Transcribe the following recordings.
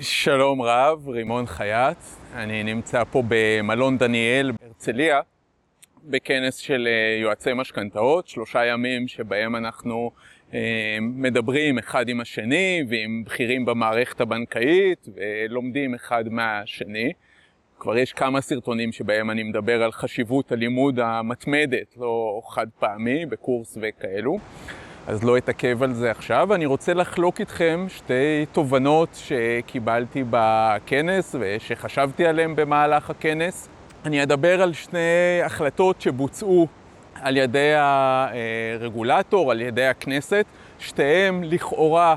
שלום רב, רימון חייט. אני נמצא פה במלון דניאל בהרצליה, בכנס של אה, יועצי משכנתאות, שלושה ימים שבהם אנחנו אה, מדברים אחד עם השני ועם בכירים במערכת הבנקאית ולומדים אחד מהשני. כבר יש כמה סרטונים שבהם אני מדבר על חשיבות הלימוד המתמדת, לא חד פעמי, בקורס וכאלו. אז לא אתעכב על זה עכשיו. אני רוצה לחלוק איתכם שתי תובנות שקיבלתי בכנס ושחשבתי עליהן במהלך הכנס. אני אדבר על שני החלטות שבוצעו על ידי הרגולטור, על ידי הכנסת, שתיהן לכאורה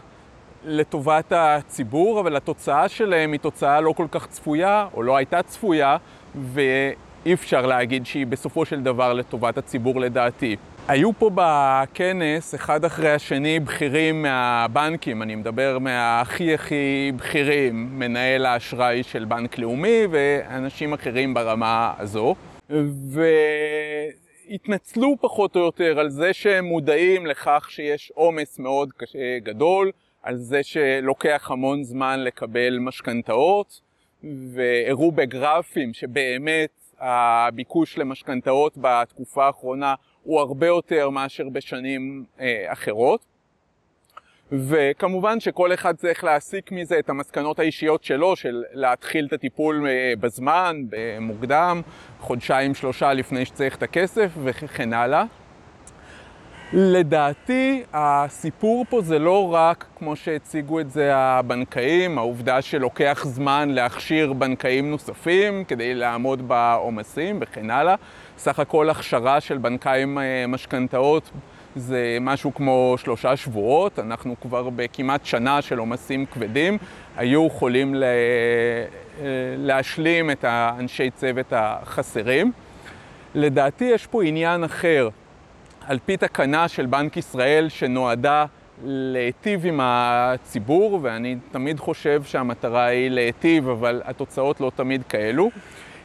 לטובת הציבור, אבל התוצאה שלהם היא תוצאה לא כל כך צפויה, או לא הייתה צפויה, ואי אפשר להגיד שהיא בסופו של דבר לטובת הציבור לדעתי. היו פה בכנס, אחד אחרי השני, בכירים מהבנקים, אני מדבר מהכי הכי בכירים, מנהל האשראי של בנק לאומי ואנשים אחרים ברמה הזו, והתנצלו פחות או יותר על זה שהם מודעים לכך שיש עומס מאוד קשה, גדול, על זה שלוקח המון זמן לקבל משכנתאות, והראו בגרפים שבאמת הביקוש למשכנתאות בתקופה האחרונה הוא הרבה יותר מאשר בשנים אה, אחרות. וכמובן שכל אחד צריך להסיק מזה את המסקנות האישיות שלו, של להתחיל את הטיפול אה, בזמן, מוקדם, חודשיים שלושה לפני שצריך את הכסף וכן הלאה. לדעתי הסיפור פה זה לא רק כמו שהציגו את זה הבנקאים, העובדה שלוקח זמן להכשיר בנקאים נוספים כדי לעמוד בעומסים וכן הלאה. סך הכל הכשרה של בנקאים אה, משכנתאות זה משהו כמו שלושה שבועות, אנחנו כבר בכמעט שנה של עומסים כבדים, היו יכולים לה... אה, להשלים את האנשי צוות החסרים. לדעתי יש פה עניין אחר. על פי תקנה של בנק ישראל שנועדה להיטיב עם הציבור, ואני תמיד חושב שהמטרה היא להיטיב, אבל התוצאות לא תמיד כאלו.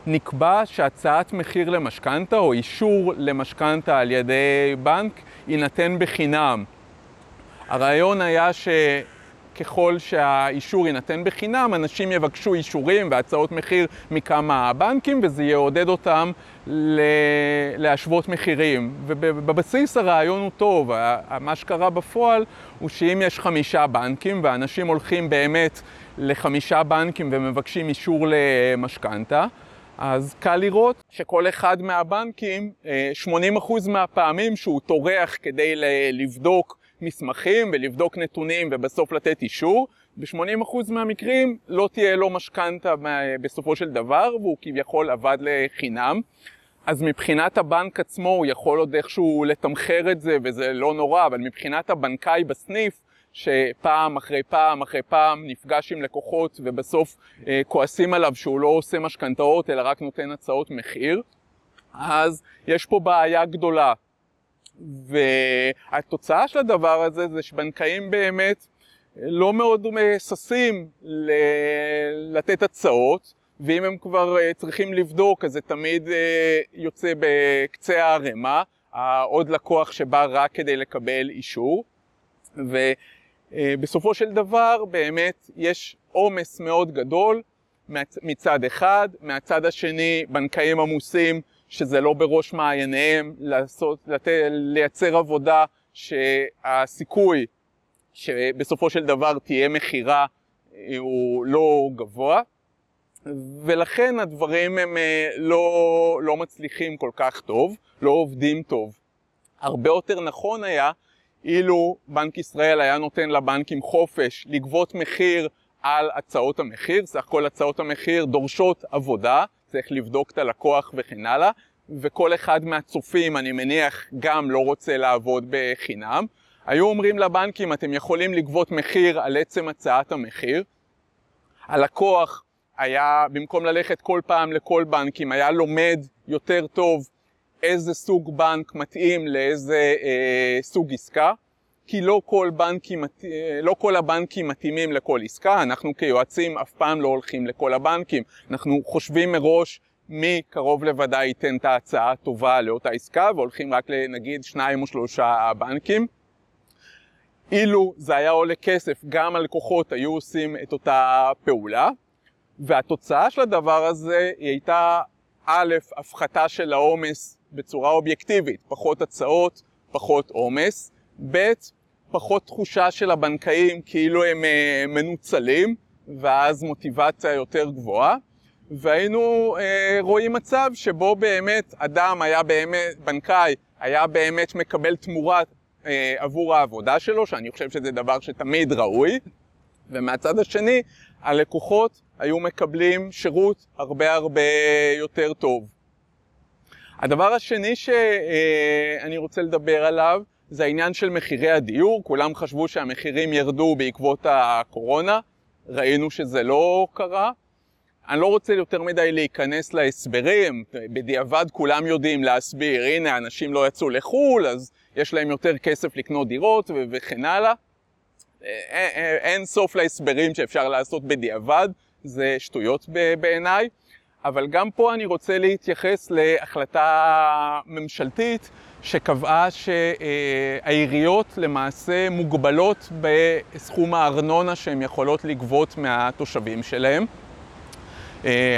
נקבע שהצעת מחיר למשכנתה או אישור למשכנתה על ידי בנק יינתן בחינם. הרעיון היה ש... ככל שהאישור יינתן בחינם, אנשים יבקשו אישורים והצעות מחיר מכמה בנקים וזה יעודד אותם להשוות מחירים. ובבסיס הרעיון הוא טוב, מה שקרה בפועל הוא שאם יש חמישה בנקים ואנשים הולכים באמת לחמישה בנקים ומבקשים אישור למשכנתה, אז קל לראות שכל אחד מהבנקים, 80% אה, מהפעמים שהוא טורח כדי לבדוק מסמכים ולבדוק נתונים ובסוף לתת אישור, ב-80% מהמקרים לא תהיה לו משכנתה בסופו של דבר והוא כביכול עבד לחינם. אז מבחינת הבנק עצמו הוא יכול עוד איכשהו לתמחר את זה וזה לא נורא, אבל מבחינת הבנקאי בסניף, שפעם אחרי פעם אחרי פעם נפגש עם לקוחות ובסוף אה, כועסים עליו שהוא לא עושה משכנתאות אלא רק נותן הצעות מחיר, אז יש פה בעיה גדולה. והתוצאה של הדבר הזה זה שבנקאים באמת לא מאוד ששים לתת הצעות, ואם הם כבר אה, צריכים לבדוק אז זה תמיד אה, יוצא בקצה הערימה, עוד לקוח שבא רק כדי לקבל אישור. ובסופו של דבר באמת יש עומס מאוד גדול מצד אחד, מהצד השני בנקאים עמוסים שזה לא בראש מעייניהם, לעשות, לת... לייצר עבודה שהסיכוי שבסופו של דבר תהיה מכירה אה, הוא לא גבוה, ולכן הדברים הם אה, לא, לא מצליחים כל כך טוב, לא עובדים טוב. הרבה יותר נכון היה אילו בנק ישראל היה נותן לבנקים חופש לגבות מחיר על הצעות המחיר, סך הכל הצעות המחיר דורשות עבודה, צריך לבדוק את הלקוח וכן הלאה, וכל אחד מהצופים, אני מניח, גם לא רוצה לעבוד בחינם. היו אומרים לבנקים, אתם יכולים לגבות מחיר על עצם הצעת המחיר. הלקוח היה, במקום ללכת כל פעם לכל בנקים, היה לומד יותר טוב איזה סוג בנק מתאים לאיזה אה, סוג עסקה. כי לא כל, בנקים, לא כל הבנקים מתאימים לכל עסקה, אנחנו כיועצים אף פעם לא הולכים לכל הבנקים, אנחנו חושבים מראש מי קרוב לוודאי ייתן את ההצעה הטובה לאותה עסקה והולכים רק לנגיד שניים או שלושה בנקים. אילו זה היה עולה כסף, גם הלקוחות היו עושים את אותה פעולה, והתוצאה של הדבר הזה היא הייתה א', הפחתה של העומס בצורה אובייקטיבית, פחות הצעות, פחות עומס, ב', פחות תחושה של הבנקאים כאילו הם אה, מנוצלים, ואז מוטיבציה יותר גבוהה, והיינו אה, רואים מצב שבו באמת אדם היה באמת, בנקאי, היה באמת מקבל תמורה אה, עבור העבודה שלו, שאני חושב שזה דבר שתמיד ראוי, ומהצד השני, הלקוחות היו מקבלים שירות הרבה הרבה יותר טוב. הדבר השני שאני רוצה לדבר עליו זה העניין של מחירי הדיור. כולם חשבו שהמחירים ירדו בעקבות הקורונה, ראינו שזה לא קרה. אני לא רוצה יותר מדי להיכנס להסברים, בדיעבד כולם יודעים להסביר, הנה אנשים לא יצאו לחו"ל, אז יש להם יותר כסף לקנות דירות וכן הלאה. אין סוף להסברים שאפשר לעשות בדיעבד, זה שטויות בעיניי. אבל גם פה אני רוצה להתייחס להחלטה ממשלתית שקבעה שהעיריות למעשה מוגבלות בסכום הארנונה שהן יכולות לגבות מהתושבים שלהם.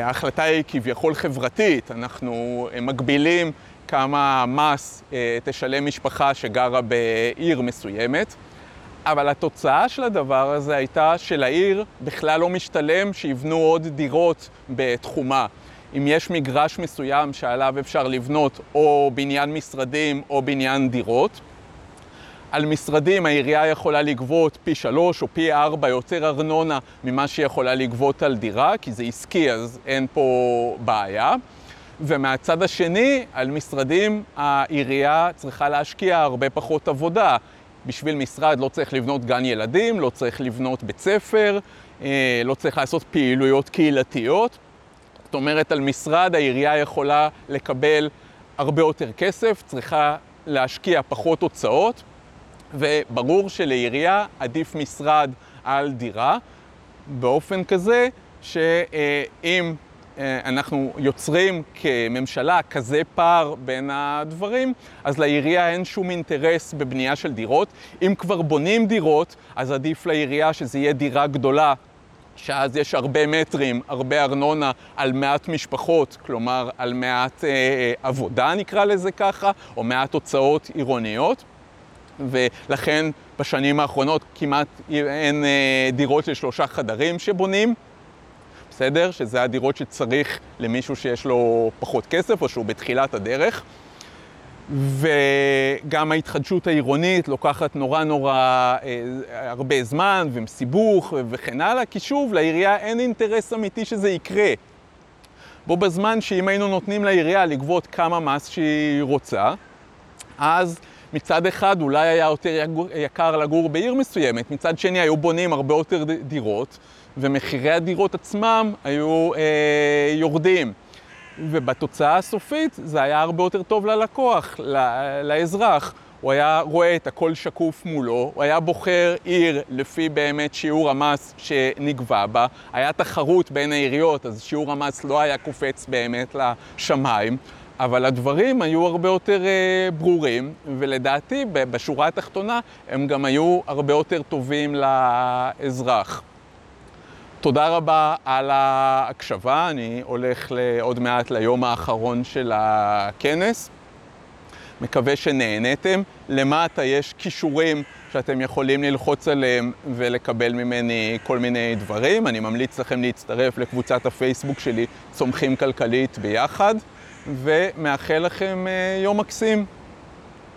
ההחלטה היא כביכול חברתית, אנחנו מגבילים כמה מס תשלם משפחה שגרה בעיר מסוימת. אבל התוצאה של הדבר הזה הייתה שלעיר בכלל לא משתלם שיבנו עוד דירות בתחומה. אם יש מגרש מסוים שעליו אפשר לבנות או בניין משרדים או בניין דירות, על משרדים העירייה יכולה לגבות פי שלוש או פי ארבע יותר ארנונה ממה שהיא יכולה לגבות על דירה, כי זה עסקי אז אין פה בעיה. ומהצד השני, על משרדים העירייה צריכה להשקיע הרבה פחות עבודה. בשביל משרד לא צריך לבנות גן ילדים, לא צריך לבנות בית ספר, אה, לא צריך לעשות פעילויות קהילתיות. זאת אומרת, על משרד העירייה יכולה לקבל הרבה יותר כסף, צריכה להשקיע פחות הוצאות, וברור שלעירייה עדיף משרד על דירה, באופן כזה שאם אה, אנחנו יוצרים כממשלה כזה פער בין הדברים, אז לעירייה אין שום אינטרס בבנייה של דירות. אם כבר בונים דירות, אז עדיף לעירייה שזה יהיה דירה גדולה, שאז יש הרבה מטרים, הרבה ארנונה על מעט משפחות, כלומר על מעט אה, עבודה נקרא לזה ככה, או מעט הוצאות עירוניות. ולכן בשנים האחרונות כמעט אין אה, דירות של שלושה חדרים שבונים. בסדר? שזה הדירות שצריך למישהו שיש לו פחות כסף או שהוא בתחילת הדרך. וגם ההתחדשות העירונית לוקחת נורא נורא אה, הרבה זמן ומסיבוך וכן הלאה, כי שוב, לעירייה אין אינטרס אמיתי שזה יקרה. בו בזמן שאם היינו נותנים לעירייה לגבות כמה מס שהיא רוצה, אז מצד אחד אולי היה יותר יקר לגור בעיר מסוימת, מצד שני היו בונים הרבה יותר דירות, ומחירי הדירות עצמם היו אה, יורדים. ובתוצאה הסופית זה היה הרבה יותר טוב ללקוח, לאזרח. הוא היה רואה את הכל שקוף מולו, הוא היה בוחר עיר לפי באמת שיעור המס שנגבה בה, היה תחרות בין העיריות, אז שיעור המס לא היה קופץ באמת לשמיים, אבל הדברים היו הרבה יותר uh, ברורים, ולדעתי בשורה התחתונה הם גם היו הרבה יותר טובים לאזרח. תודה רבה על ההקשבה, אני הולך עוד מעט ליום האחרון של הכנס. מקווה שנהניתם. למטה יש כישורים שאתם יכולים ללחוץ עליהם ולקבל ממני כל מיני דברים. אני ממליץ לכם להצטרף לקבוצת הפייסבוק שלי, צומחים כלכלית ביחד, ומאחל לכם אה, יום מקסים.